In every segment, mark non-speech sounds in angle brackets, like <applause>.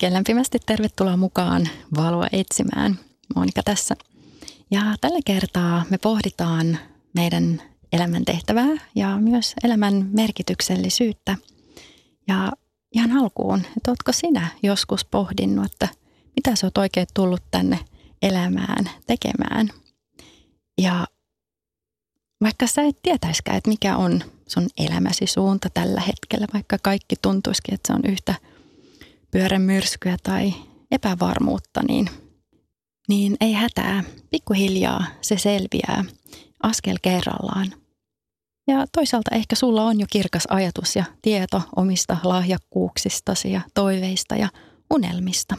Oikein lämpimästi tervetuloa mukaan valoa etsimään. Monika tässä. Ja tällä kertaa me pohditaan meidän elämän tehtävää ja myös elämän merkityksellisyyttä. Ja ihan alkuun, että ootko sinä joskus pohdinnut, että mitä sä oot oikein tullut tänne elämään tekemään? Ja vaikka sä et tietäiskään, että mikä on sun elämäsi suunta tällä hetkellä, vaikka kaikki tuntuisikin, että se on yhtä – pyörämyrskyä tai epävarmuutta, niin, niin ei hätää. Pikkuhiljaa se selviää askel kerrallaan. Ja toisaalta ehkä sulla on jo kirkas ajatus ja tieto omista lahjakkuuksistasi ja toiveista ja unelmista.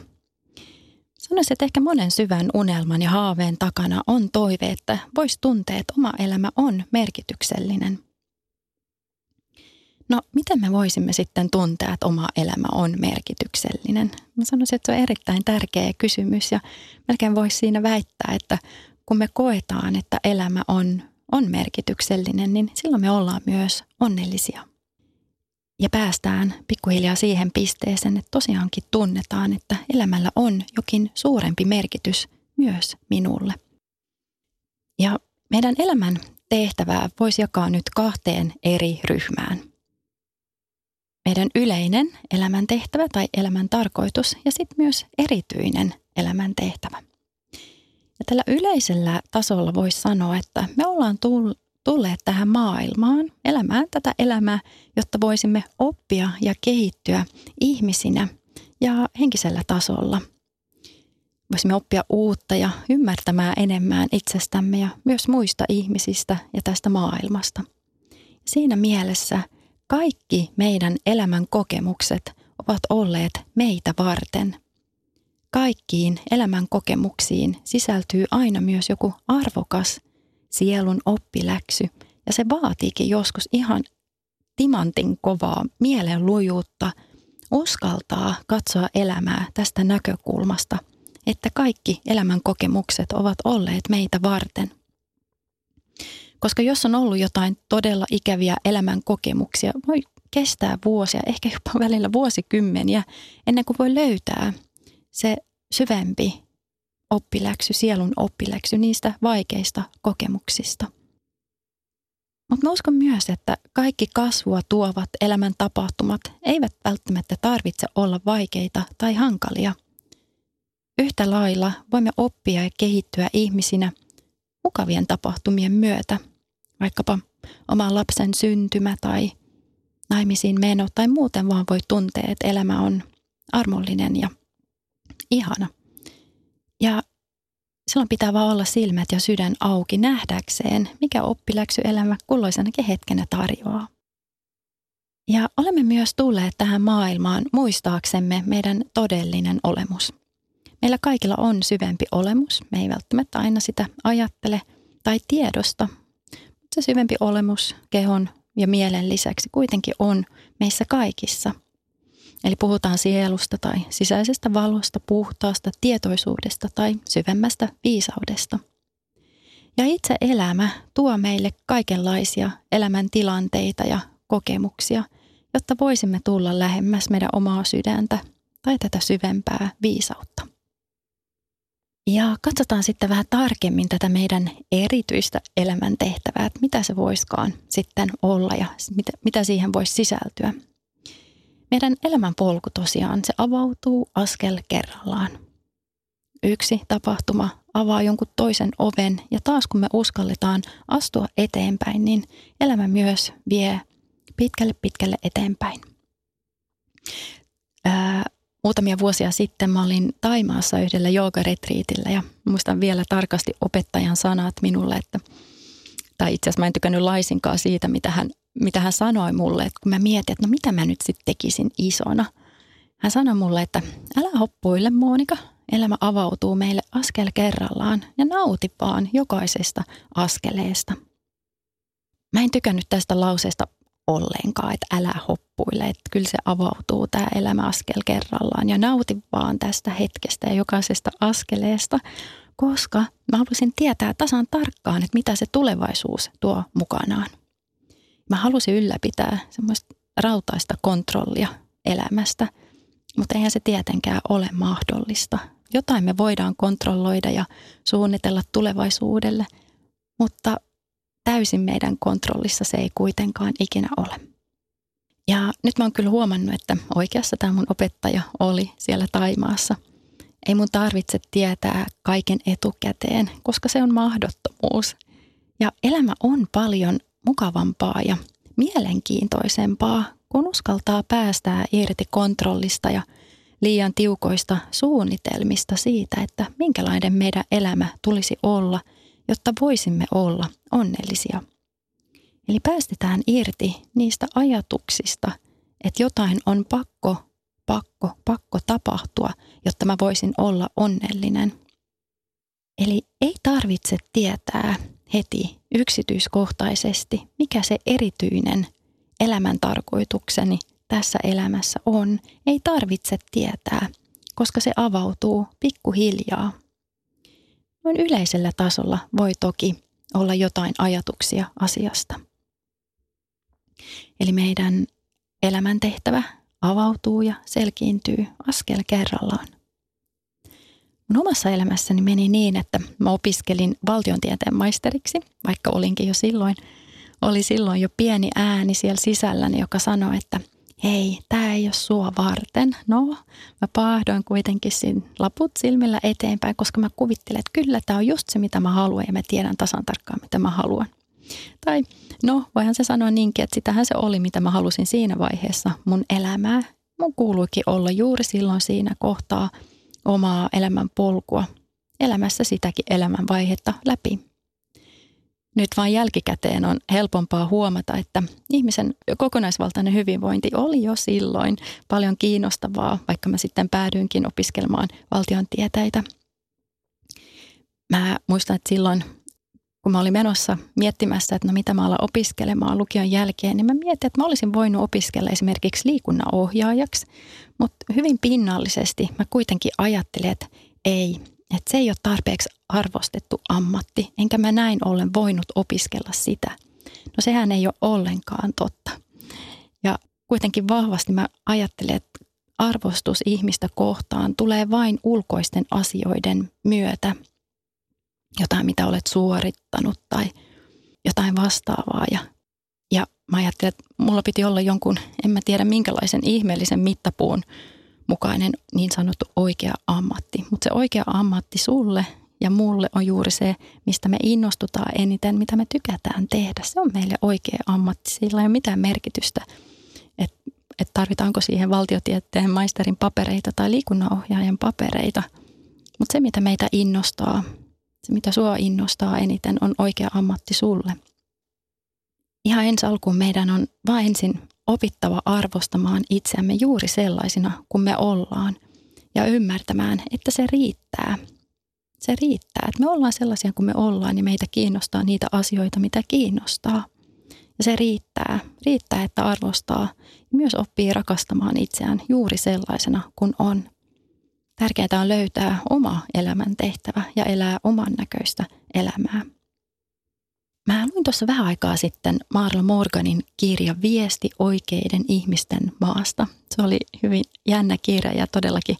Sanoisin, että ehkä monen syvän unelman ja haaveen takana on toive, että voisi tuntea, että oma elämä on merkityksellinen – No, miten me voisimme sitten tuntea, että oma elämä on merkityksellinen? Mä sanoisin, että se on erittäin tärkeä kysymys ja melkein voisi siinä väittää, että kun me koetaan, että elämä on, on merkityksellinen, niin silloin me ollaan myös onnellisia. Ja päästään pikkuhiljaa siihen pisteeseen, että tosiaankin tunnetaan, että elämällä on jokin suurempi merkitys myös minulle. Ja meidän elämän tehtävää voisi jakaa nyt kahteen eri ryhmään – meidän yleinen elämäntehtävä tai elämän tarkoitus ja sitten myös erityinen elämäntehtävä. Ja tällä yleisellä tasolla voisi sanoa, että me ollaan tulleet tähän maailmaan elämään tätä elämää, jotta voisimme oppia ja kehittyä ihmisinä ja henkisellä tasolla. Voisimme oppia uutta ja ymmärtämään enemmän itsestämme ja myös muista ihmisistä ja tästä maailmasta. Siinä mielessä – kaikki meidän elämän kokemukset ovat olleet meitä varten. Kaikkiin elämän kokemuksiin sisältyy aina myös joku arvokas sielun oppiläksy, ja se vaatiikin joskus ihan timantin kovaa mielenlujuutta uskaltaa katsoa elämää tästä näkökulmasta, että kaikki elämän kokemukset ovat olleet meitä varten – koska jos on ollut jotain todella ikäviä elämän kokemuksia, voi kestää vuosia, ehkä jopa <laughs> välillä vuosikymmeniä, ennen kuin voi löytää se syvempi oppiläksy, sielun oppiläksy niistä vaikeista kokemuksista. Mutta mä uskon myös, että kaikki kasvua tuovat elämän tapahtumat eivät välttämättä tarvitse olla vaikeita tai hankalia. Yhtä lailla voimme oppia ja kehittyä ihmisinä mukavien tapahtumien myötä – vaikkapa oman lapsen syntymä tai naimisiin meno tai muuten vaan voi tuntea, että elämä on armollinen ja ihana. Ja silloin pitää vaan olla silmät ja sydän auki nähdäkseen, mikä oppiläksy elämä kulloisenakin hetkenä tarjoaa. Ja olemme myös tulleet tähän maailmaan muistaaksemme meidän todellinen olemus. Meillä kaikilla on syvempi olemus. Me ei välttämättä aina sitä ajattele tai tiedosta, se syvempi olemus kehon ja mielen lisäksi kuitenkin on meissä kaikissa. Eli puhutaan sielusta tai sisäisestä valosta, puhtaasta tietoisuudesta tai syvemmästä viisaudesta. Ja itse elämä tuo meille kaikenlaisia elämäntilanteita ja kokemuksia, jotta voisimme tulla lähemmäs meidän omaa sydäntä tai tätä syvempää viisautta. Ja katsotaan sitten vähän tarkemmin tätä meidän erityistä elämäntehtävää, että mitä se voiskaan sitten olla ja mitä, mitä siihen voisi sisältyä. Meidän elämän polku tosiaan, se avautuu askel kerrallaan. Yksi tapahtuma avaa jonkun toisen oven ja taas kun me uskalletaan astua eteenpäin, niin elämä myös vie pitkälle pitkälle eteenpäin. Ää, muutamia vuosia sitten mä olin Taimaassa yhdellä joogaretriitillä ja muistan vielä tarkasti opettajan sanat minulle, että tai itse asiassa mä en tykännyt laisinkaan siitä, mitä hän, mitä hän sanoi mulle, että kun mä mietin, että no mitä mä nyt sitten tekisin isona. Hän sanoi mulle, että älä hoppuille Monika, elämä avautuu meille askel kerrallaan ja nauti vaan jokaisesta askeleesta. Mä en tykännyt tästä lauseesta ollenkaan, että älä hoppuile, että kyllä se avautuu tämä elämä askel kerrallaan ja nauti vaan tästä hetkestä ja jokaisesta askeleesta, koska mä halusin tietää tasan tarkkaan, että mitä se tulevaisuus tuo mukanaan. Mä halusin ylläpitää semmoista rautaista kontrollia elämästä, mutta eihän se tietenkään ole mahdollista. Jotain me voidaan kontrolloida ja suunnitella tulevaisuudelle, mutta täysin meidän kontrollissa se ei kuitenkaan ikinä ole. Ja nyt mä oon kyllä huomannut, että oikeassa tämä mun opettaja oli siellä Taimaassa. Ei mun tarvitse tietää kaiken etukäteen, koska se on mahdottomuus. Ja elämä on paljon mukavampaa ja mielenkiintoisempaa, kun uskaltaa päästää irti kontrollista ja liian tiukoista suunnitelmista siitä, että minkälainen meidän elämä tulisi olla – jotta voisimme olla onnellisia. Eli päästetään irti niistä ajatuksista, että jotain on pakko, pakko, pakko tapahtua, jotta mä voisin olla onnellinen. Eli ei tarvitse tietää heti yksityiskohtaisesti, mikä se erityinen elämän tarkoitukseni tässä elämässä on. Ei tarvitse tietää, koska se avautuu pikkuhiljaa noin yleisellä tasolla voi toki olla jotain ajatuksia asiasta. Eli meidän elämäntehtävä avautuu ja selkiintyy askel kerrallaan. Mun omassa elämässäni meni niin, että mä opiskelin valtiontieteen maisteriksi, vaikka olinkin jo silloin, oli silloin jo pieni ääni siellä sisälläni, joka sanoi, että – hei, tämä ei ole sua varten. No, mä paahdoin kuitenkin siinä laput silmillä eteenpäin, koska mä kuvittelen, että kyllä tämä on just se, mitä mä haluan ja mä tiedän tasan tarkkaan, mitä mä haluan. Tai no, voihan se sanoa niinkin, että sitähän se oli, mitä mä halusin siinä vaiheessa mun elämää. Mun kuuluikin olla juuri silloin siinä kohtaa omaa elämän polkua, elämässä sitäkin elämän vaihetta läpi nyt vain jälkikäteen on helpompaa huomata, että ihmisen kokonaisvaltainen hyvinvointi oli jo silloin paljon kiinnostavaa, vaikka mä sitten päädyinkin opiskelemaan valtion tieteitä. Mä muistan, että silloin kun mä olin menossa miettimässä, että no mitä mä alan opiskelemaan lukion jälkeen, niin mä mietin, että mä olisin voinut opiskella esimerkiksi liikunnan ohjaajaksi, mutta hyvin pinnallisesti mä kuitenkin ajattelin, että ei, että se ei ole tarpeeksi arvostettu ammatti, enkä mä näin ollen voinut opiskella sitä. No sehän ei ole ollenkaan totta. Ja kuitenkin vahvasti mä ajattelen, että arvostus ihmistä kohtaan tulee vain ulkoisten asioiden myötä. Jotain, mitä olet suorittanut tai jotain vastaavaa. Ja, ja mä ajattelen, että mulla piti olla jonkun, en mä tiedä minkälaisen ihmeellisen mittapuun mukainen niin sanottu oikea ammatti. Mutta se oikea ammatti sulle ja mulle on juuri se, mistä me innostutaan eniten, mitä me tykätään tehdä. Se on meille oikea ammatti. Sillä ei ole mitään merkitystä, että et tarvitaanko siihen valtiotieteen maisterin papereita tai liikunnanohjaajan papereita. Mutta se, mitä meitä innostaa, se mitä sua innostaa eniten, on oikea ammatti sulle. Ihan ensi alkuun meidän on vain ensin opittava arvostamaan itseämme juuri sellaisina kuin me ollaan ja ymmärtämään, että se riittää. Se riittää, että me ollaan sellaisia kuin me ollaan ja meitä kiinnostaa niitä asioita, mitä kiinnostaa. Ja se riittää. Riittää, että arvostaa ja myös oppii rakastamaan itseään juuri sellaisena kuin on. Tärkeää on löytää oma elämän tehtävä ja elää oman näköistä elämää. Mä luin tuossa vähän aikaa sitten Marla Morganin kirja Viesti oikeiden ihmisten maasta. Se oli hyvin jännä kirja ja todellakin,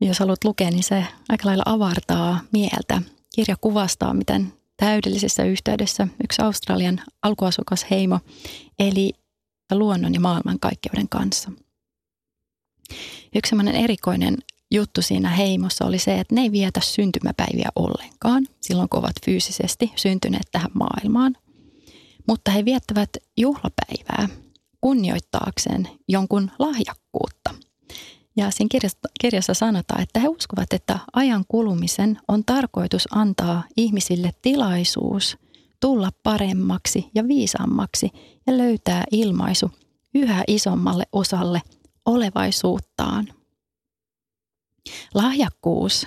jos haluat lukea, niin se aika lailla avartaa mieltä. Kirja kuvastaa, miten täydellisessä yhteydessä yksi Australian alkuasukas heimo eli luonnon ja maailmankaikkeuden kanssa. Yksi erikoinen juttu siinä heimossa oli se, että ne ei vietä syntymäpäiviä ollenkaan silloin, kun ovat fyysisesti syntyneet tähän maailmaan. Mutta he viettävät juhlapäivää kunnioittaakseen jonkun lahjakkuutta. Ja siinä kirjassa, kirjassa sanotaan, että he uskovat, että ajan kulumisen on tarkoitus antaa ihmisille tilaisuus tulla paremmaksi ja viisaammaksi ja löytää ilmaisu yhä isommalle osalle olevaisuuttaan. Lahjakkuus,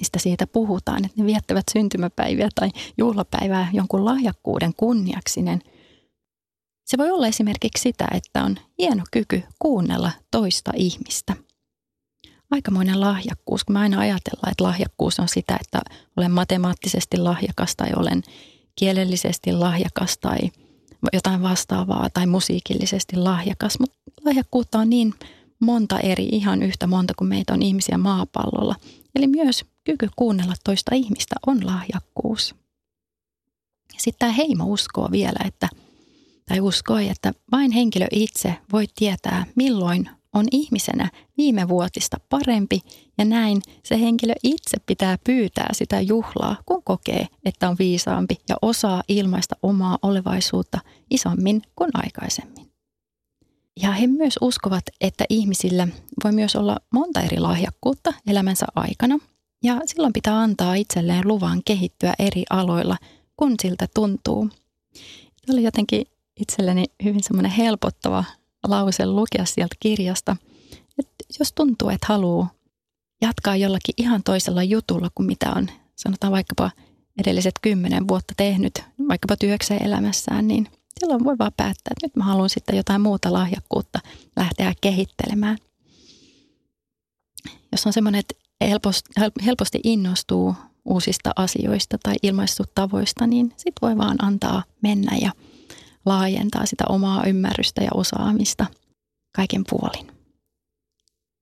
mistä siitä puhutaan, että ne viettävät syntymäpäiviä tai juhlapäivää jonkun lahjakkuuden kunniaksinen. Se voi olla esimerkiksi sitä, että on hieno kyky kuunnella toista ihmistä. Aikamoinen lahjakkuus, kun me aina ajatellaan, että lahjakkuus on sitä, että olen matemaattisesti lahjakas tai olen kielellisesti lahjakas tai jotain vastaavaa tai musiikillisesti lahjakas, mutta lahjakkuutta on niin monta eri, ihan yhtä monta kuin meitä on ihmisiä maapallolla. Eli myös kyky kuunnella toista ihmistä on lahjakkuus. Sitten tämä heimo uskoo vielä, että, tai uskoi, että vain henkilö itse voi tietää, milloin on ihmisenä viime vuotista parempi ja näin se henkilö itse pitää pyytää sitä juhlaa, kun kokee, että on viisaampi ja osaa ilmaista omaa olevaisuutta isommin kuin aikaisemmin. Ja he myös uskovat, että ihmisillä voi myös olla monta eri lahjakkuutta elämänsä aikana ja silloin pitää antaa itselleen luvan kehittyä eri aloilla, kun siltä tuntuu. Tämä oli jotenkin itselleni hyvin semmoinen helpottava lause lukea sieltä kirjasta, että jos tuntuu, että haluaa jatkaa jollakin ihan toisella jutulla kuin mitä on, sanotaan vaikkapa edelliset kymmenen vuotta tehnyt, vaikkapa työkseen elämässään, niin silloin voi vaan päättää, että nyt mä haluan sitten jotain muuta lahjakkuutta lähteä kehittelemään. Jos on semmoinen, että helposti innostuu uusista asioista tai ilmaistutavoista, niin sit voi vaan antaa mennä ja laajentaa sitä omaa ymmärrystä ja osaamista kaiken puolin.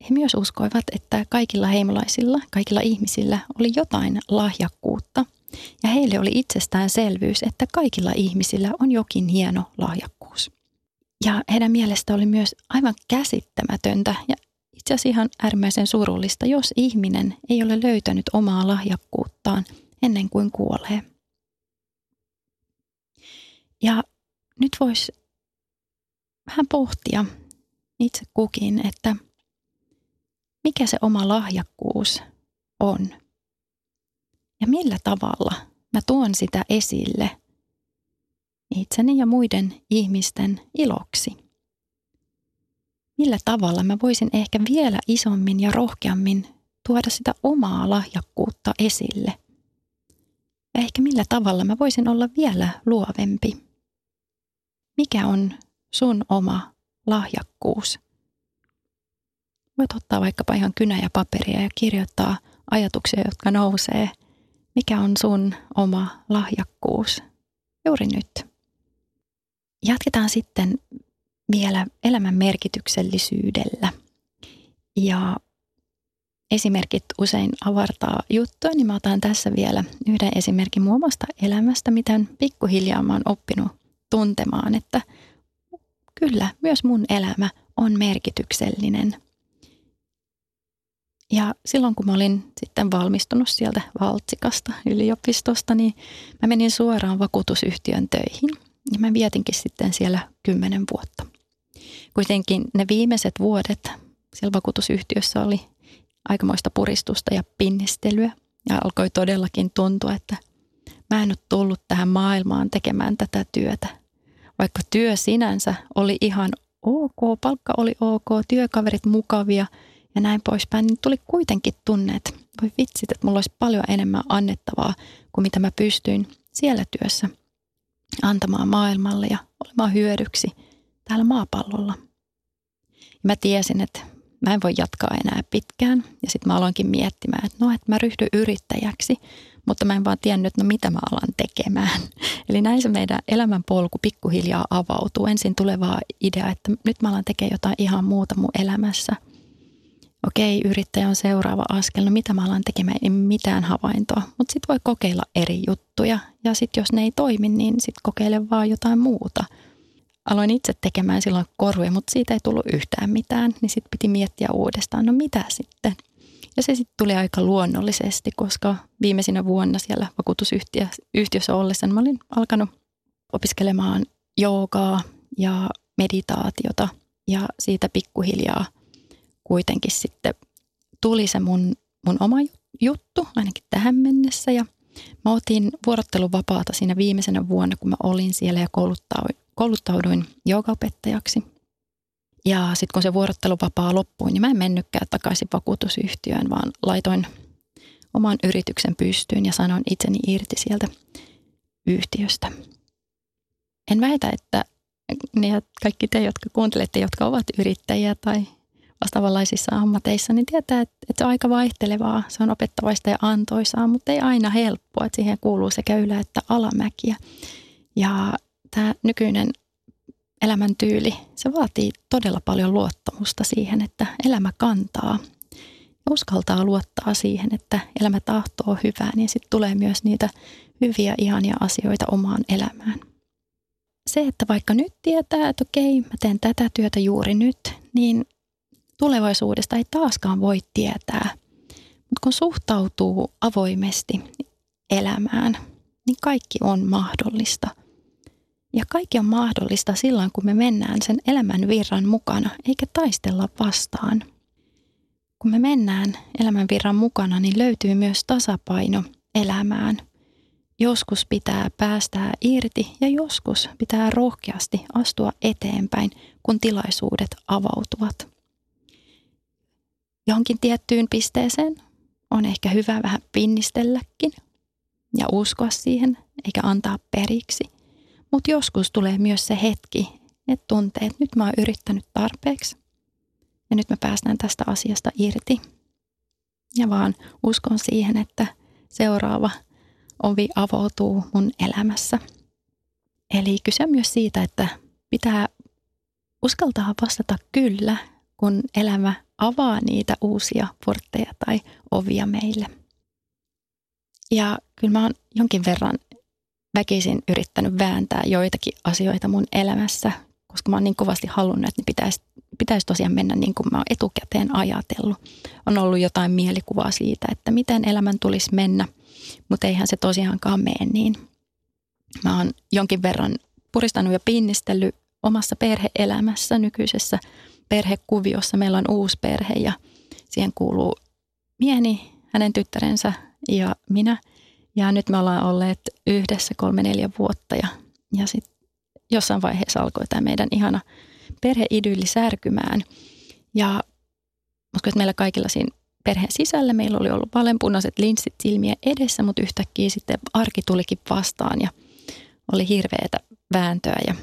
He myös uskoivat, että kaikilla heimolaisilla, kaikilla ihmisillä oli jotain lahjakkuutta ja heille oli itsestäänselvyys, että kaikilla ihmisillä on jokin hieno lahjakkuus. Ja heidän mielestä oli myös aivan käsittämätöntä ja itse asiassa ihan äärimmäisen surullista, jos ihminen ei ole löytänyt omaa lahjakkuuttaan ennen kuin kuolee. Ja nyt voisi vähän pohtia itse kukin, että mikä se oma lahjakkuus on. Ja millä tavalla mä tuon sitä esille itseni ja muiden ihmisten iloksi. Millä tavalla mä voisin ehkä vielä isommin ja rohkeammin tuoda sitä omaa lahjakkuutta esille. Ja ehkä millä tavalla mä voisin olla vielä luovempi mikä on sun oma lahjakkuus. Voit ottaa vaikkapa ihan kynä ja paperia ja kirjoittaa ajatuksia, jotka nousee. Mikä on sun oma lahjakkuus juuri nyt? Jatketaan sitten vielä elämän merkityksellisyydellä. Ja esimerkit usein avartaa juttuja, niin mä otan tässä vielä yhden esimerkin muun muassa elämästä, miten pikkuhiljaa mä oon oppinut tuntemaan, että kyllä, myös mun elämä on merkityksellinen. Ja silloin kun mä olin sitten valmistunut sieltä Valtsikasta yliopistosta, niin mä menin suoraan vakuutusyhtiön töihin. Ja mä vietinkin sitten siellä kymmenen vuotta. Kuitenkin ne viimeiset vuodet siellä vakuutusyhtiössä oli aikamoista puristusta ja pinnistelyä. Ja alkoi todellakin tuntua, että mä en ole tullut tähän maailmaan tekemään tätä työtä. Vaikka työ sinänsä oli ihan ok, palkka oli ok, työkaverit mukavia ja näin poispäin, niin tuli kuitenkin tunne, että voi vitsit, että mulla olisi paljon enemmän annettavaa kuin mitä mä pystyin siellä työssä antamaan maailmalle ja olemaan hyödyksi täällä maapallolla. Ja mä tiesin, että mä en voi jatkaa enää pitkään. Ja sitten mä aloinkin miettimään, että no, että mä ryhdyn yrittäjäksi mutta mä en vaan tiennyt, no mitä mä alan tekemään. <laughs> Eli näin se meidän elämänpolku pikkuhiljaa avautuu. Ensin tulevaa idea, että nyt mä alan tekemään jotain ihan muuta mun elämässä. Okei, yrittäjä on seuraava askel. No mitä mä alan tekemään? Ei mitään havaintoa. Mutta sitten voi kokeilla eri juttuja. Ja sitten jos ne ei toimi, niin sitten kokeile vaan jotain muuta. Aloin itse tekemään silloin korvia, mutta siitä ei tullut yhtään mitään. Niin sitten piti miettiä uudestaan, no mitä sitten? Ja se sitten tuli aika luonnollisesti, koska viimeisinä vuonna siellä vakuutusyhtiössä ollessa mä olin alkanut opiskelemaan joogaa ja meditaatiota ja siitä pikkuhiljaa kuitenkin sitten tuli se mun, mun oma juttu, ainakin tähän mennessä. Ja mä otin vuorotteluvapaata siinä viimeisenä vuonna, kun mä olin siellä ja kouluttauduin, kouluttauduin joogaopettajaksi. Ja sitten kun se vuorotteluvapaa loppui, niin mä en mennytkään takaisin vakuutusyhtiöön, vaan laitoin oman yrityksen pystyyn ja sanoin itseni irti sieltä yhtiöstä. En väitä, että ne kaikki te, jotka kuuntelette, jotka ovat yrittäjiä tai vastaavanlaisissa ammateissa, niin tietää, että, että se on aika vaihtelevaa. Se on opettavaista ja antoisaa, mutta ei aina helppoa. Että siihen kuuluu sekä ylä- että alamäkiä. Ja tämä nykyinen elämäntyyli, se vaatii todella paljon luottamusta siihen, että elämä kantaa. Ja uskaltaa luottaa siihen, että elämä tahtoo hyvää, niin sitten tulee myös niitä hyviä, ihania asioita omaan elämään. Se, että vaikka nyt tietää, että okei, mä teen tätä työtä juuri nyt, niin tulevaisuudesta ei taaskaan voi tietää. Mutta kun suhtautuu avoimesti elämään, niin kaikki on mahdollista. Ja kaikki on mahdollista silloin, kun me mennään sen elämän virran mukana, eikä taistella vastaan. Kun me mennään elämän virran mukana, niin löytyy myös tasapaino elämään. Joskus pitää päästää irti ja joskus pitää rohkeasti astua eteenpäin, kun tilaisuudet avautuvat johonkin tiettyyn pisteeseen on ehkä hyvä vähän pinnistelläkin ja uskoa siihen, eikä antaa periksi. Mutta joskus tulee myös se hetki, että tuntee, että nyt mä oon yrittänyt tarpeeksi ja nyt mä päästään tästä asiasta irti. Ja vaan uskon siihen, että seuraava ovi avautuu mun elämässä. Eli kyse myös siitä, että pitää uskaltaa vastata kyllä, kun elämä avaa niitä uusia portteja tai ovia meille. Ja kyllä mä oon jonkin verran väkisin yrittänyt vääntää joitakin asioita mun elämässä, koska mä oon niin kovasti halunnut, että ne pitäisi, pitäisi tosiaan mennä niin kuin mä oon etukäteen ajatellut. On ollut jotain mielikuvaa siitä, että miten elämän tulisi mennä, mutta eihän se tosiaankaan mene niin. Mä oon jonkin verran puristanut ja pinnistellyt omassa perheelämässä nykyisessä perhekuviossa. Meillä on uusi perhe ja siihen kuuluu mieni, hänen tyttärensä ja minä. Ja nyt me ollaan olleet yhdessä kolme neljä vuotta ja, ja sitten jossain vaiheessa alkoi tämä meidän ihana perheidylli särkymään. Ja että meillä kaikilla siinä perheen sisällä meillä oli ollut valenpunaiset linssit silmiä edessä, mutta yhtäkkiä sitten arki tulikin vastaan ja oli hirveätä vääntöä ja,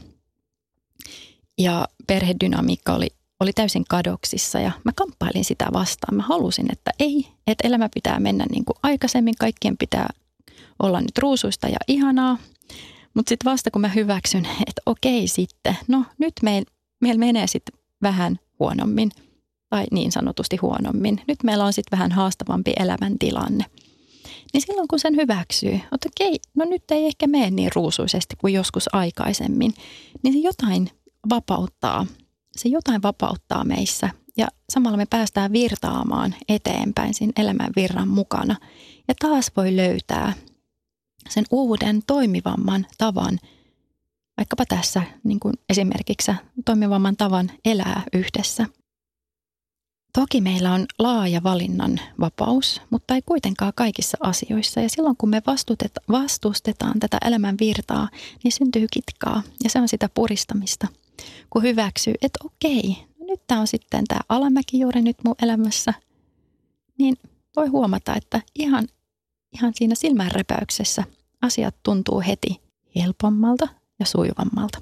ja perhedynamiikka oli oli täysin kadoksissa ja mä kamppailin sitä vastaan. Mä halusin, että ei, että elämä pitää mennä niin kuin aikaisemmin, kaikkien pitää olla nyt ruusuista ja ihanaa. Mutta sitten vasta kun mä hyväksyn, että okei sitten, no nyt meillä meil menee sitten vähän huonommin tai niin sanotusti huonommin. Nyt meillä on sitten vähän haastavampi elämäntilanne. Niin silloin kun sen hyväksyy, että okei, no nyt ei ehkä mene niin ruusuisesti kuin joskus aikaisemmin, niin se jotain vapauttaa se jotain vapauttaa meissä ja samalla me päästään virtaamaan eteenpäin siinä elämän virran mukana. Ja taas voi löytää sen uuden toimivamman tavan, vaikkapa tässä niin kuin esimerkiksi toimivamman tavan elää yhdessä. Toki meillä on laaja valinnan vapaus, mutta ei kuitenkaan kaikissa asioissa. Ja silloin kun me vastustetaan tätä elämän virtaa, niin syntyy kitkaa ja se on sitä puristamista – kun hyväksyy, että okei, no nyt tämä on sitten tämä alamäki juuri nyt mun elämässä, niin voi huomata, että ihan, ihan siinä silmänräpäyksessä asiat tuntuu heti helpommalta ja sujuvammalta.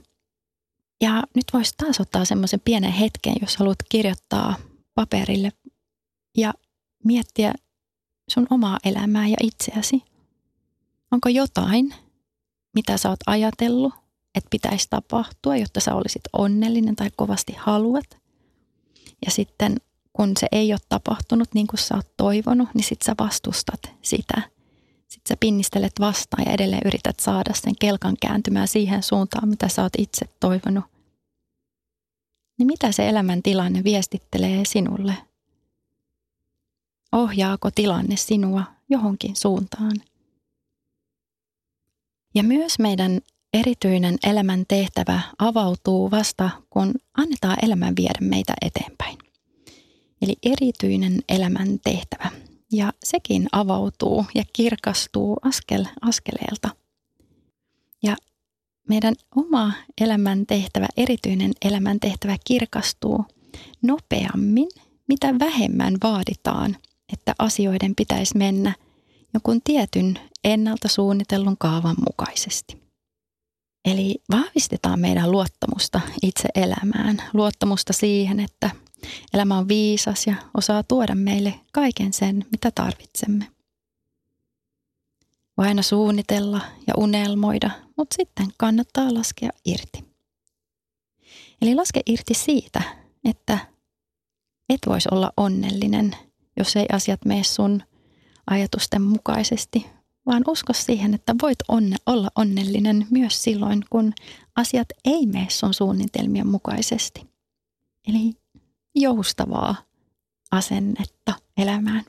Ja nyt voisi taas ottaa semmoisen pienen hetken, jos haluat kirjoittaa paperille ja miettiä sun omaa elämää ja itseäsi. Onko jotain, mitä sä oot ajatellut että pitäisi tapahtua, jotta sä olisit onnellinen tai kovasti haluat. Ja sitten kun se ei ole tapahtunut niin kuin sä oot toivonut, niin sit sä vastustat sitä. Sitten sä pinnistelet vastaan ja edelleen yrität saada sen kelkan kääntymään siihen suuntaan, mitä sä oot itse toivonut. Niin mitä se elämäntilanne viestittelee sinulle? Ohjaako tilanne sinua johonkin suuntaan? Ja myös meidän erityinen elämän tehtävä avautuu vasta, kun annetaan elämän viedä meitä eteenpäin. eli erityinen elämän tehtävä. Ja sekin avautuu ja kirkastuu askel askeleelta. Ja meidän oma elämän tehtävä, erityinen elämän tehtävä kirkastuu nopeammin, mitä vähemmän vaaditaan, että asioiden pitäisi mennä jonkun tietyn ennalta suunnitellun kaavan mukaisesti. Eli vahvistetaan meidän luottamusta itse elämään, luottamusta siihen, että elämä on viisas ja osaa tuoda meille kaiken sen, mitä tarvitsemme. Voi aina suunnitella ja unelmoida, mutta sitten kannattaa laskea irti. Eli laske irti siitä, että et voisi olla onnellinen, jos ei asiat mene sun ajatusten mukaisesti, vaan usko siihen, että voit onne, olla onnellinen myös silloin, kun asiat ei mene sun suunnitelmien mukaisesti. Eli joustavaa asennetta elämään.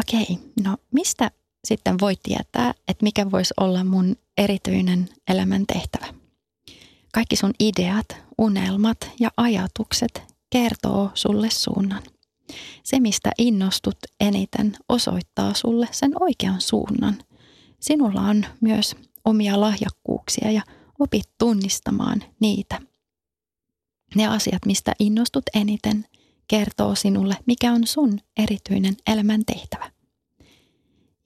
Okei, no mistä sitten voi tietää, että mikä voisi olla mun erityinen elämän tehtävä? Kaikki sun ideat, unelmat ja ajatukset kertoo sulle suunnan. Se, mistä innostut eniten, osoittaa sulle sen oikean suunnan. Sinulla on myös omia lahjakkuuksia ja opit tunnistamaan niitä. Ne asiat, mistä innostut eniten, kertoo sinulle, mikä on sun erityinen elämän tehtävä.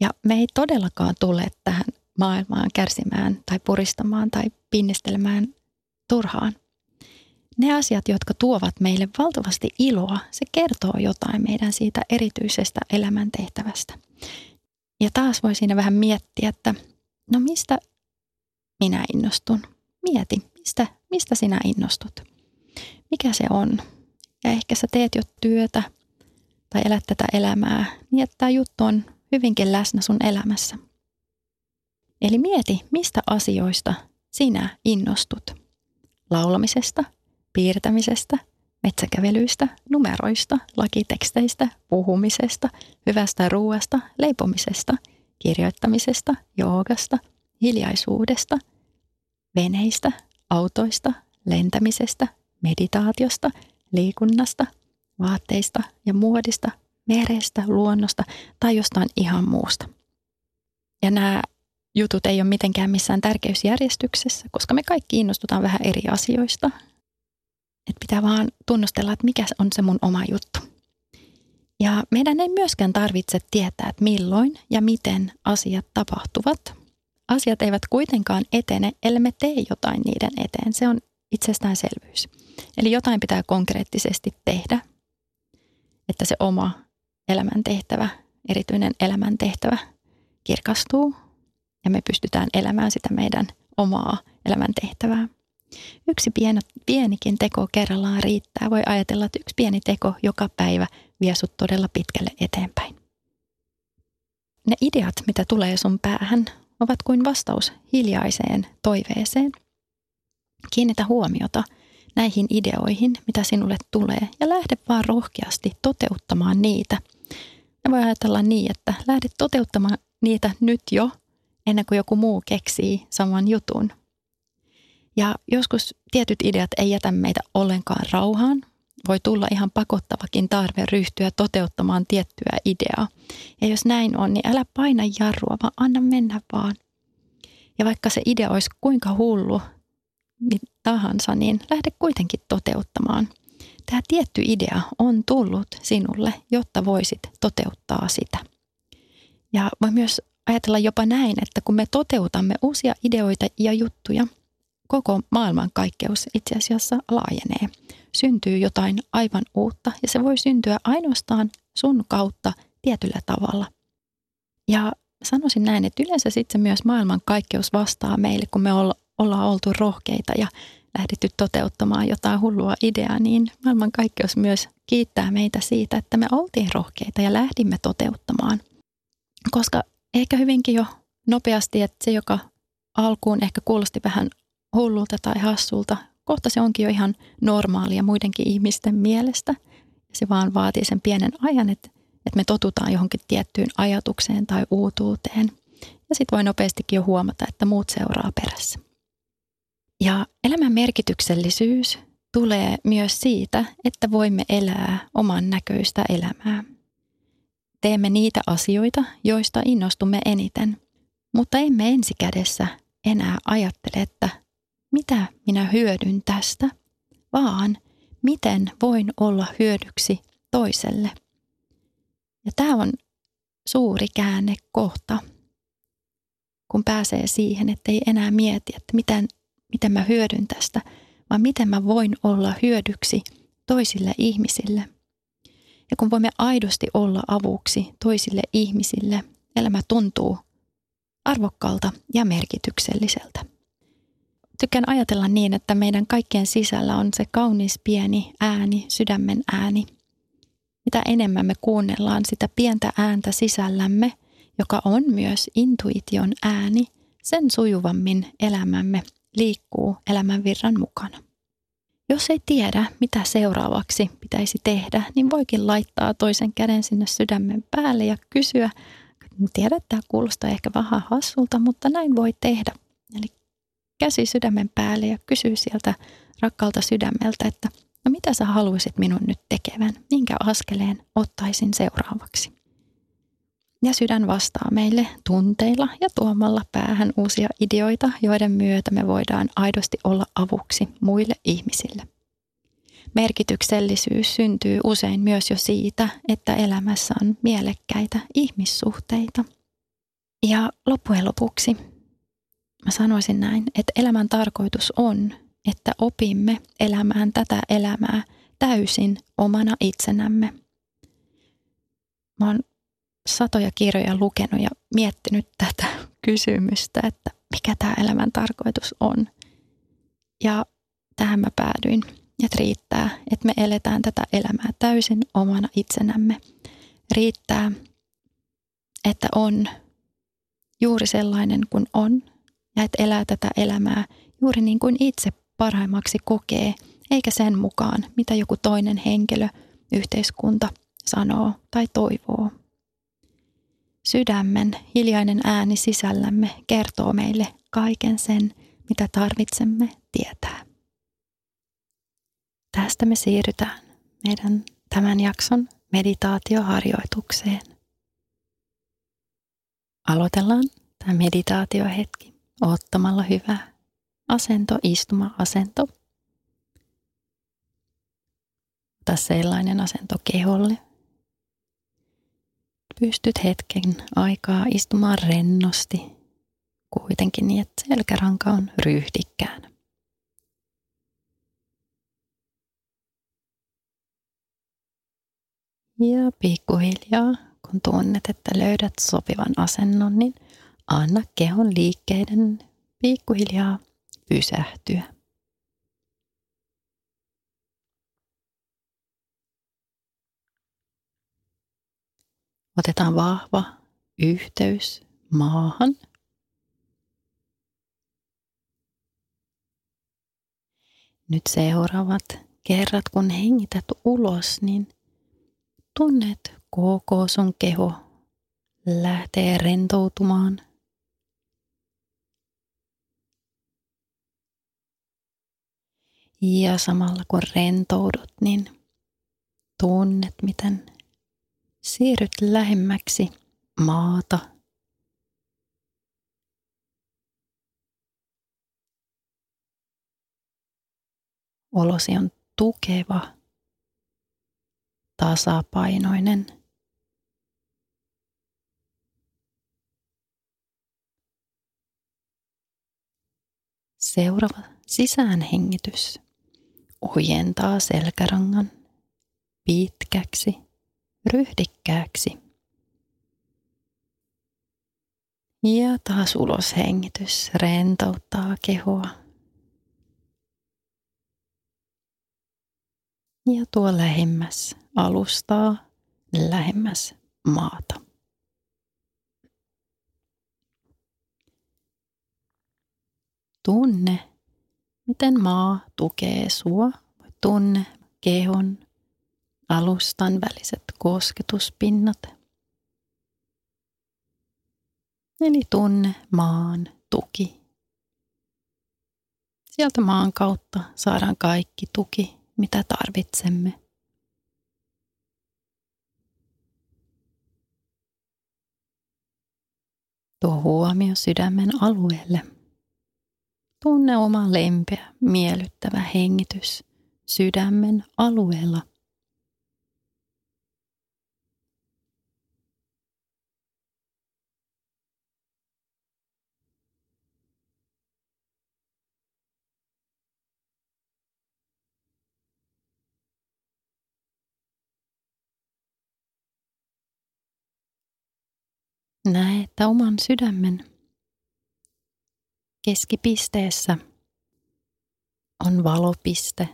Ja me ei todellakaan tule tähän maailmaan kärsimään tai puristamaan tai pinnestelemään turhaan – ne asiat, jotka tuovat meille valtavasti iloa, se kertoo jotain meidän siitä erityisestä elämäntehtävästä. Ja taas voi siinä vähän miettiä, että no mistä minä innostun? Mieti, mistä, mistä sinä innostut? Mikä se on? Ja ehkä sä teet jo työtä tai elät tätä elämää, niin että tämä juttu on hyvinkin läsnä sun elämässä. Eli mieti, mistä asioista sinä innostut. Laulamisesta – piirtämisestä, metsäkävelyistä, numeroista, lakiteksteistä, puhumisesta, hyvästä ruuasta, leipomisesta, kirjoittamisesta, joogasta, hiljaisuudesta, veneistä, autoista, lentämisestä, meditaatiosta, liikunnasta, vaatteista ja muodista, merestä, luonnosta tai jostain ihan muusta. Ja nämä jutut ei ole mitenkään missään tärkeysjärjestyksessä, koska me kaikki innostutaan vähän eri asioista. Että pitää vaan tunnustella, että mikä on se mun oma juttu. Ja meidän ei myöskään tarvitse tietää, että milloin ja miten asiat tapahtuvat. Asiat eivät kuitenkaan etene, ellei me tee jotain niiden eteen. Se on itsestäänselvyys. Eli jotain pitää konkreettisesti tehdä, että se oma elämäntehtävä, erityinen elämäntehtävä kirkastuu ja me pystytään elämään sitä meidän omaa elämäntehtävää. Yksi pieno, pienikin teko kerrallaan riittää. Voi ajatella, että yksi pieni teko joka päivä vie sut todella pitkälle eteenpäin. Ne ideat, mitä tulee sun päähän, ovat kuin vastaus hiljaiseen toiveeseen. Kiinnitä huomiota näihin ideoihin, mitä sinulle tulee, ja lähde vaan rohkeasti toteuttamaan niitä. Ja voi ajatella niin, että lähde toteuttamaan niitä nyt jo, ennen kuin joku muu keksii saman jutun. Ja joskus tietyt ideat ei jätä meitä ollenkaan rauhaan. Voi tulla ihan pakottavakin tarve ryhtyä toteuttamaan tiettyä ideaa. Ja jos näin on, niin älä paina jarrua, vaan anna mennä vaan. Ja vaikka se idea olisi kuinka hullu niin tahansa, niin lähde kuitenkin toteuttamaan. Tämä tietty idea on tullut sinulle, jotta voisit toteuttaa sitä. Ja voi myös ajatella jopa näin, että kun me toteutamme uusia ideoita ja juttuja – koko maailmankaikkeus itse asiassa laajenee. Syntyy jotain aivan uutta ja se voi syntyä ainoastaan sun kautta tietyllä tavalla. Ja sanoisin näin, että yleensä sitten myös maailmankaikkeus vastaa meille, kun me ollaan oltu rohkeita ja lähdetty toteuttamaan jotain hullua ideaa, niin maailmankaikkeus myös kiittää meitä siitä, että me oltiin rohkeita ja lähdimme toteuttamaan. Koska ehkä hyvinkin jo nopeasti, että se, joka alkuun ehkä kuulosti vähän hullulta tai hassulta. Kohta se onkin jo ihan normaalia muidenkin ihmisten mielestä. Se vaan vaatii sen pienen ajan, että, että me totutaan johonkin tiettyyn ajatukseen tai uutuuteen. Ja sitten voi nopeastikin jo huomata, että muut seuraa perässä. Ja elämän merkityksellisyys tulee myös siitä, että voimme elää oman näköistä elämää. Teemme niitä asioita, joista innostumme eniten, mutta emme ensikädessä enää ajattele, että mitä minä hyödyn tästä, vaan miten voin olla hyödyksi toiselle. Ja tämä on suuri käänne kohta, kun pääsee siihen, että ei enää mieti, että miten, miten mä hyödyn tästä, vaan miten mä voin olla hyödyksi toisille ihmisille. Ja kun voimme aidosti olla avuksi toisille ihmisille, elämä tuntuu arvokkaalta ja merkitykselliseltä. Tykkään ajatella niin, että meidän kaikkien sisällä on se kaunis pieni ääni, sydämen ääni. Mitä enemmän me kuunnellaan sitä pientä ääntä sisällämme, joka on myös intuition ääni, sen sujuvammin elämämme liikkuu elämän virran mukana. Jos ei tiedä, mitä seuraavaksi pitäisi tehdä, niin voikin laittaa toisen käden sinne sydämen päälle ja kysyä, tiedät, tämä kuulostaa ehkä vähän hassulta, mutta näin voi tehdä. Eli käsi sydämen päälle ja kysyy sieltä rakkaalta sydämeltä, että no mitä sä haluaisit minun nyt tekevän, minkä askeleen ottaisin seuraavaksi. Ja sydän vastaa meille tunteilla ja tuomalla päähän uusia ideoita, joiden myötä me voidaan aidosti olla avuksi muille ihmisille. Merkityksellisyys syntyy usein myös jo siitä, että elämässä on mielekkäitä ihmissuhteita. Ja loppujen lopuksi mä sanoisin näin, että elämän tarkoitus on, että opimme elämään tätä elämää täysin omana itsenämme. Mä oon satoja kirjoja lukenut ja miettinyt tätä <laughs> kysymystä, että mikä tämä elämän tarkoitus on. Ja tähän mä päädyin, että riittää, että me eletään tätä elämää täysin omana itsenämme. Riittää, että on juuri sellainen kuin on ja että elää tätä elämää juuri niin kuin itse parhaimmaksi kokee, eikä sen mukaan, mitä joku toinen henkilö, yhteiskunta sanoo tai toivoo. Sydämen hiljainen ääni sisällämme kertoo meille kaiken sen, mitä tarvitsemme tietää. Tästä me siirrytään meidän tämän jakson meditaatioharjoitukseen. Aloitellaan tämä meditaatiohetki ottamalla hyvä asento, istuma-asento. Ota sellainen asento keholle, pystyt hetken aikaa istumaan rennosti, kuitenkin niin, että selkäranka on ryhdikkään. Ja pikkuhiljaa, kun tunnet, että löydät sopivan asennon, niin anna kehon liikkeiden pikkuhiljaa pysähtyä. Otetaan vahva yhteys maahan. Nyt seuraavat kerrat, kun hengität ulos, niin tunnet koko sun keho lähtee rentoutumaan. Ja samalla kun rentoudut, niin tunnet, miten siirryt lähemmäksi maata. Olosi on tukeva, tasapainoinen. Seuraava sisäänhengitys ojentaa selkärangan pitkäksi ryhdikkääksi. Ja taas ulos hengitys rentouttaa kehoa. Ja tuo lähemmäs alustaa, lähemmäs maata. Tunne, miten maa tukee sua. Tunne kehon alustan väliset kosketuspinnat. Eli tunne maan tuki. Sieltä maan kautta saadaan kaikki tuki, mitä tarvitsemme. Tuo huomio sydämen alueelle. Tunne oma lempeä, miellyttävä hengitys sydämen alueella. Näe, että oman sydämen keskipisteessä on valopiste.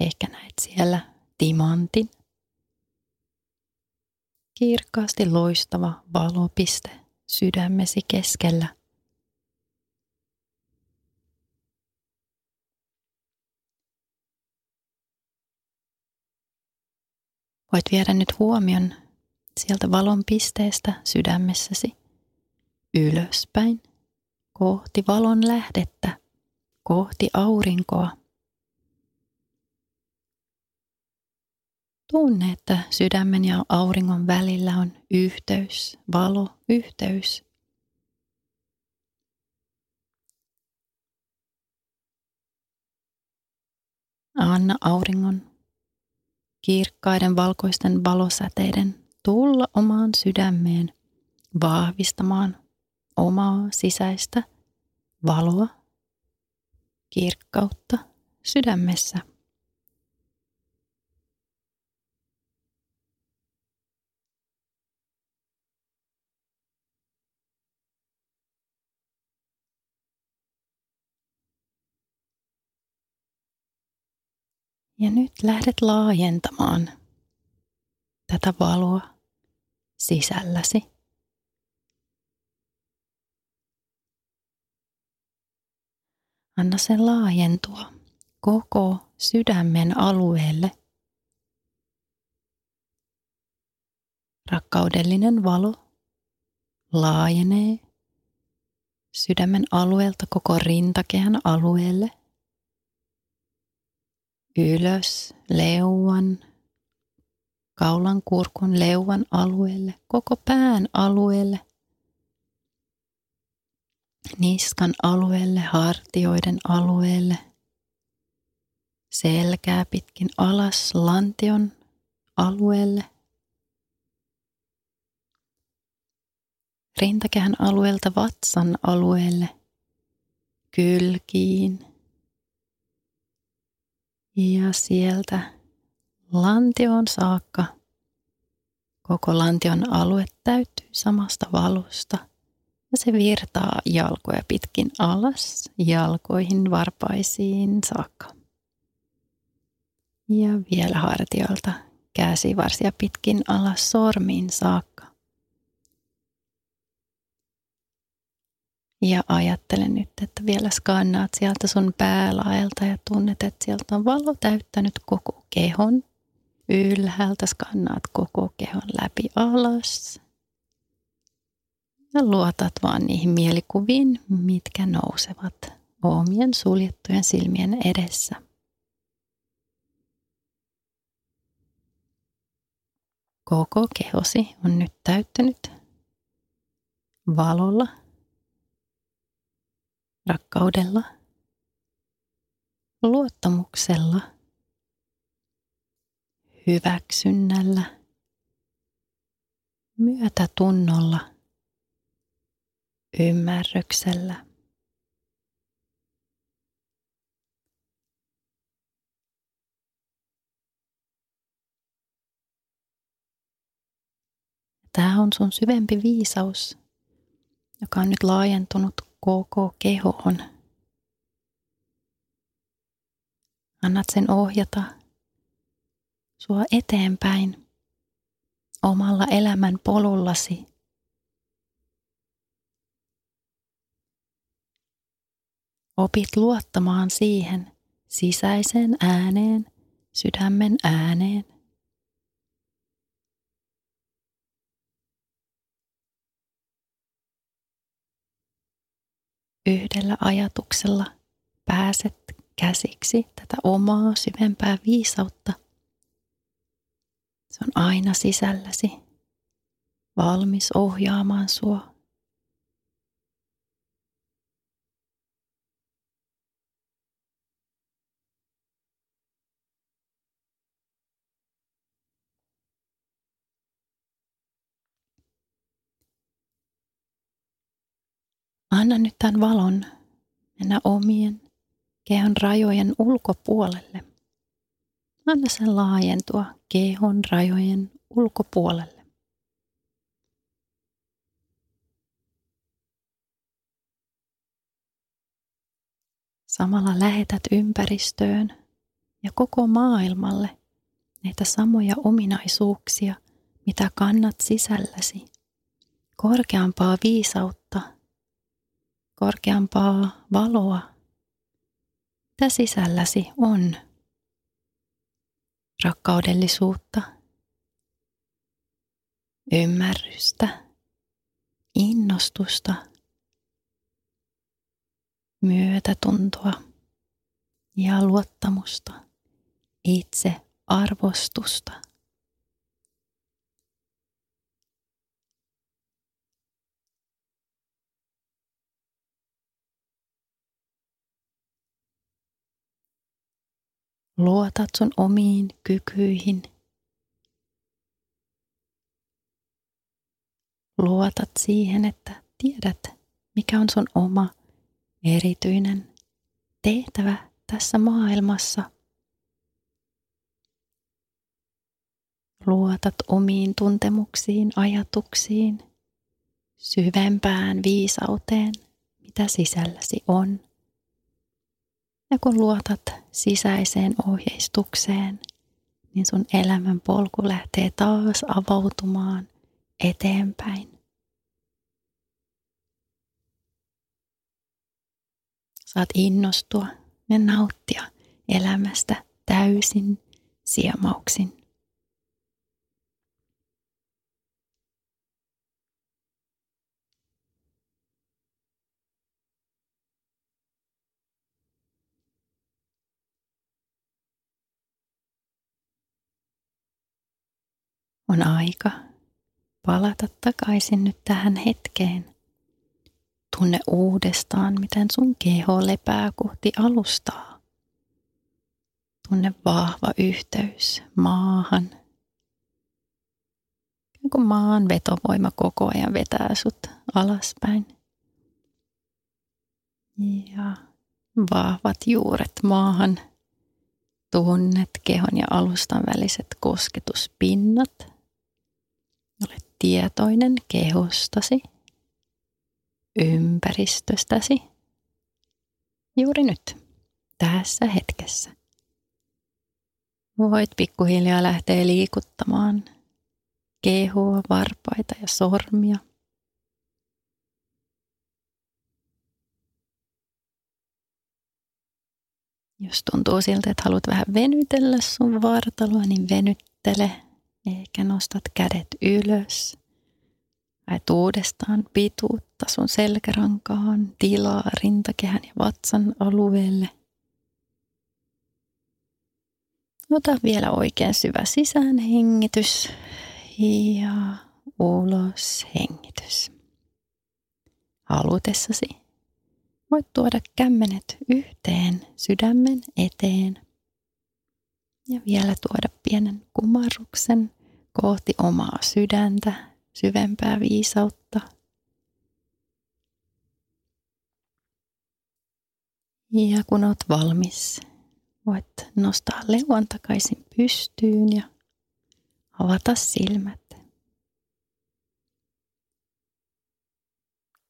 Ehkä näet siellä timantin. Kirkkaasti loistava valopiste sydämesi keskellä. Voit viedä nyt huomion sieltä valon pisteestä sydämessäsi ylöspäin kohti valon lähdettä, kohti aurinkoa. Tunne, että sydämen ja auringon välillä on yhteys, valo, yhteys. Anna auringon kirkkaiden valkoisten valosäteiden tulla omaan sydämeen vahvistamaan omaa sisäistä valoa, kirkkautta sydämessä. Ja nyt lähdet laajentamaan tätä valoa sisälläsi. Anna sen laajentua koko sydämen alueelle. Rakkaudellinen valo laajenee sydämen alueelta koko rintakehän alueelle. Ylös leuan, kaulan kurkun leuan alueelle, koko pään alueelle, niskan alueelle, hartioiden alueelle, selkää pitkin alas lantion alueelle, rintakehän alueelta vatsan alueelle, kylkiin ja sieltä lantioon saakka. Koko lantion alue täyttyy samasta valosta ja se virtaa jalkoja pitkin alas, jalkoihin varpaisiin saakka. Ja vielä hartioilta käsivarsia pitkin alas sormiin saakka. Ja ajattelen nyt, että vielä skannaat sieltä sun päälaelta ja tunnet, että sieltä on valo täyttänyt koko kehon – Ylhäältä skannaat koko kehon läpi alas. Ja luotat vaan niihin mielikuviin, mitkä nousevat omien suljettujen silmien edessä. Koko kehosi on nyt täyttänyt valolla, rakkaudella, luottamuksella – hyväksynnällä, myötätunnolla, ymmärryksellä. Tämä on sun syvempi viisaus, joka on nyt laajentunut koko kehoon. Annat sen ohjata sua eteenpäin omalla elämän polullasi. Opit luottamaan siihen sisäiseen ääneen, sydämen ääneen. Yhdellä ajatuksella pääset käsiksi tätä omaa syvempää viisautta. Se on aina sisälläsi, valmis ohjaamaan sua Anna nyt tämän valon mennä omien kehon rajojen ulkopuolelle. Anna sen laajentua kehon rajojen ulkopuolelle. Samalla lähetät ympäristöön ja koko maailmalle näitä samoja ominaisuuksia, mitä kannat sisälläsi. Korkeampaa viisautta korkeampaa valoa, mitä sisälläsi on. Rakkaudellisuutta, ymmärrystä, innostusta, myötätuntoa ja luottamusta, itse arvostusta. Luotat sun omiin kykyihin. Luotat siihen, että tiedät, mikä on sun oma erityinen tehtävä tässä maailmassa. Luotat omiin tuntemuksiin, ajatuksiin, syvempään viisauteen, mitä sisälläsi on. Ja kun luotat sisäiseen ohjeistukseen, niin sun elämän polku lähtee taas avautumaan eteenpäin. Saat innostua ja nauttia elämästä täysin siemauksin. On aika palata takaisin nyt tähän hetkeen. Tunne uudestaan, miten sun keho lepää kohti alustaa. Tunne vahva yhteys maahan. Kun maan vetovoima koko ajan vetää sut alaspäin. Ja vahvat juuret maahan. Tunnet kehon ja alustan väliset kosketuspinnat. Ole tietoinen kehostasi, ympäristöstäsi, juuri nyt, tässä hetkessä. Voit pikkuhiljaa lähteä liikuttamaan kehoa, varpaita ja sormia. Jos tuntuu siltä, että haluat vähän venytellä sun vartaloa, niin venyttele eikä nostat kädet ylös. Haet uudestaan pituutta sun selkärankaan, tilaa rintakehän ja vatsan alueelle. Ota vielä oikein syvä sisään hengitys ja ulos hengitys. Halutessasi voit tuoda kämmenet yhteen sydämen eteen ja vielä tuoda pienen kumarruksen kohti omaa sydäntä, syvempää viisautta. Ja kun olet valmis, voit nostaa leuan takaisin pystyyn ja avata silmät.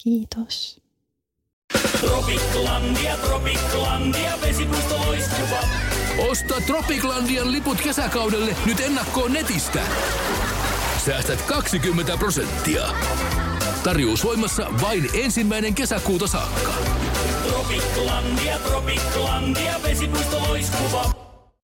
Kiitos. Tropiklandia, Tropiklandia, vesipuisto loistuva. Osta Tropiklandian liput kesäkaudelle nyt ennakkoon netistä. Säästät 20 prosenttia. Tarjous voimassa vain ensimmäinen kesäkuuta saakka. Tropiklandia, Tropiklandia, vesipuisto loiskuva.